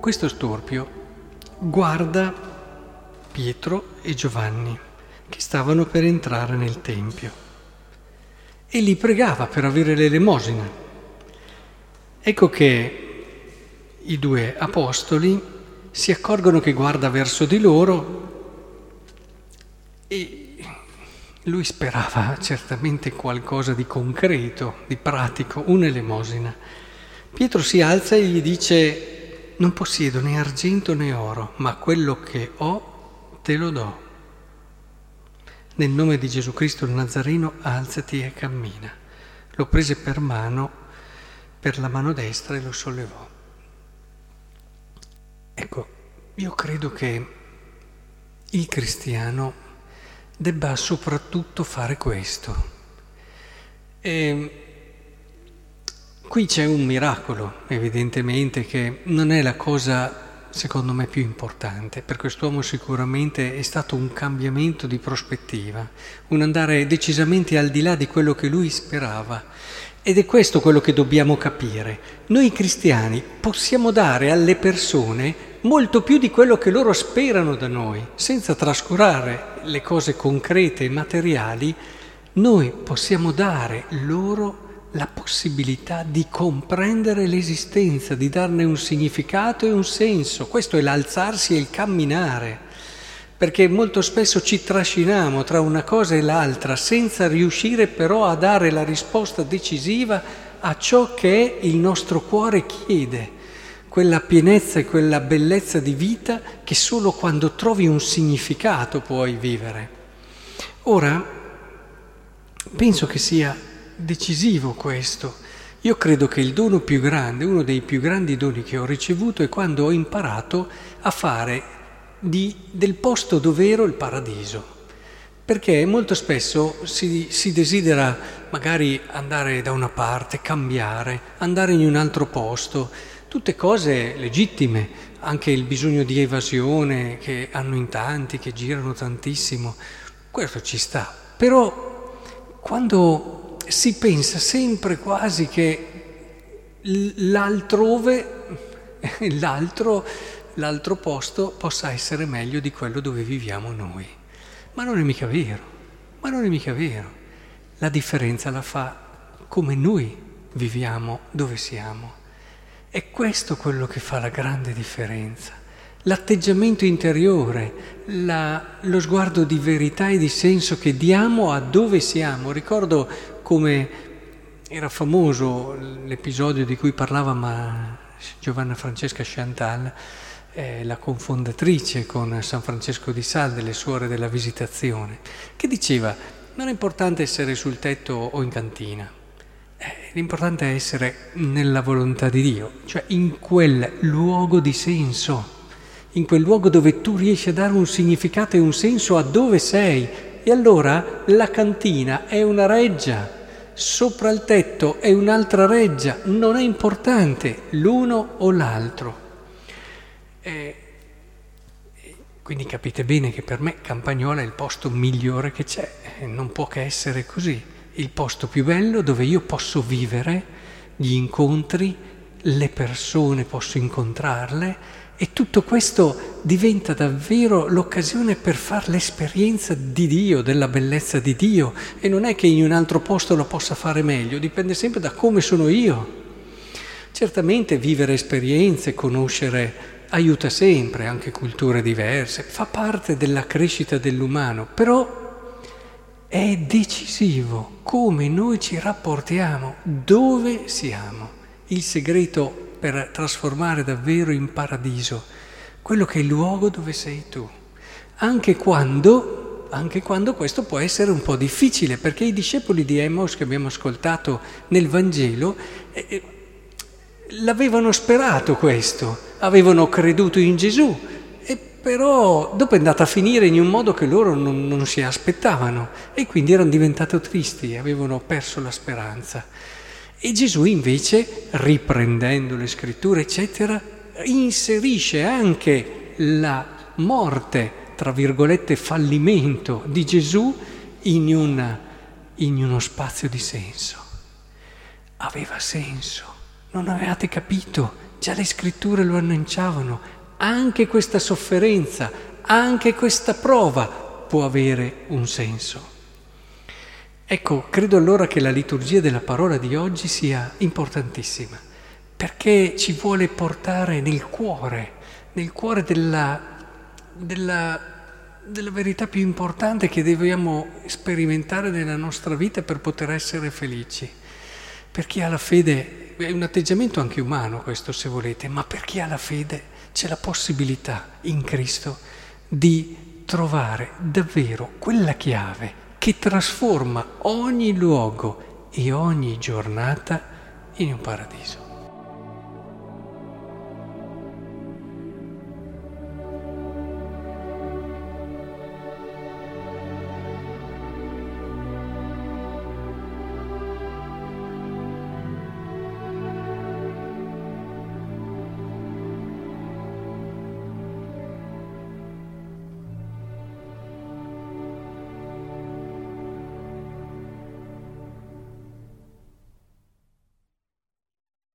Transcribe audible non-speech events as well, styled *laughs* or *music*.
questo storpio guarda Pietro e Giovanni che stavano per entrare nel Tempio e li pregava per avere l'elemosina. Ecco che i due apostoli si accorgono che guarda verso di loro e lui sperava certamente qualcosa di concreto, di pratico, un'elemosina. Pietro si alza e gli dice, non possiedo né argento né oro, ma quello che ho te lo do. Nel nome di Gesù Cristo il Nazareno, alzati e cammina. Lo prese per mano, per la mano destra e lo sollevò. Ecco, io credo che il cristiano debba soprattutto fare questo. E Qui c'è un miracolo, evidentemente, che non è la cosa, secondo me, più importante. Per quest'uomo sicuramente è stato un cambiamento di prospettiva, un andare decisamente al di là di quello che lui sperava. Ed è questo quello che dobbiamo capire. Noi cristiani possiamo dare alle persone molto più di quello che loro sperano da noi, senza trascurare le cose concrete e materiali, noi possiamo dare loro la possibilità di comprendere l'esistenza, di darne un significato e un senso. Questo è l'alzarsi e il camminare, perché molto spesso ci trasciniamo tra una cosa e l'altra senza riuscire però a dare la risposta decisiva a ciò che il nostro cuore chiede, quella pienezza e quella bellezza di vita che solo quando trovi un significato puoi vivere. Ora, penso che sia decisivo questo. Io credo che il dono più grande, uno dei più grandi doni che ho ricevuto è quando ho imparato a fare di, del posto dov'ero il paradiso. Perché molto spesso si, si desidera magari andare da una parte, cambiare, andare in un altro posto, tutte cose legittime, anche il bisogno di evasione che hanno in tanti, che girano tantissimo, questo ci sta. Però quando si pensa sempre quasi che l'altrove, *laughs* l'altro, l'altro posto possa essere meglio di quello dove viviamo noi. Ma non è mica vero, ma non è mica vero. La differenza la fa come noi viviamo dove siamo. È questo quello che fa la grande differenza. L'atteggiamento interiore, la, lo sguardo di verità e di senso che diamo a dove siamo. Ricordo come era famoso l'episodio di cui parlava Giovanna Francesca Chantal, eh, la confondatrice con San Francesco di Sal delle suore della Visitazione, che diceva non è importante essere sul tetto o in cantina, eh, l'importante è essere nella volontà di Dio, cioè in quel luogo di senso, in quel luogo dove tu riesci a dare un significato e un senso a dove sei. E allora la cantina è una reggia sopra il tetto è un'altra reggia, non è importante l'uno o l'altro. Eh, quindi capite bene che per me Campagnola è il posto migliore che c'è, non può che essere così, il posto più bello dove io posso vivere gli incontri, le persone posso incontrarle e tutto questo diventa davvero l'occasione per fare l'esperienza di Dio, della bellezza di Dio. E non è che in un altro posto lo possa fare meglio, dipende sempre da come sono io. Certamente vivere esperienze, conoscere, aiuta sempre, anche culture diverse, fa parte della crescita dell'umano, però è decisivo come noi ci rapportiamo, dove siamo. Il segreto per trasformare davvero in paradiso quello che è il luogo dove sei tu. Anche quando, anche quando questo può essere un po' difficile, perché i discepoli di Emos che abbiamo ascoltato nel Vangelo eh, eh, l'avevano sperato questo, avevano creduto in Gesù, e però dopo è andata a finire in un modo che loro non, non si aspettavano e quindi erano diventati tristi, avevano perso la speranza. E Gesù invece, riprendendo le scritture, eccetera, inserisce anche la morte, tra virgolette, fallimento di Gesù in, una, in uno spazio di senso. Aveva senso, non avevate capito? già le scritture lo annunciavano, anche questa sofferenza, anche questa prova può avere un senso. Ecco, credo allora che la liturgia della parola di oggi sia importantissima, perché ci vuole portare nel cuore, nel cuore della, della, della verità più importante che dobbiamo sperimentare nella nostra vita per poter essere felici. Per chi ha la fede, è un atteggiamento anche umano questo se volete, ma per chi ha la fede c'è la possibilità in Cristo di trovare davvero quella chiave che trasforma ogni luogo e ogni giornata in un paradiso.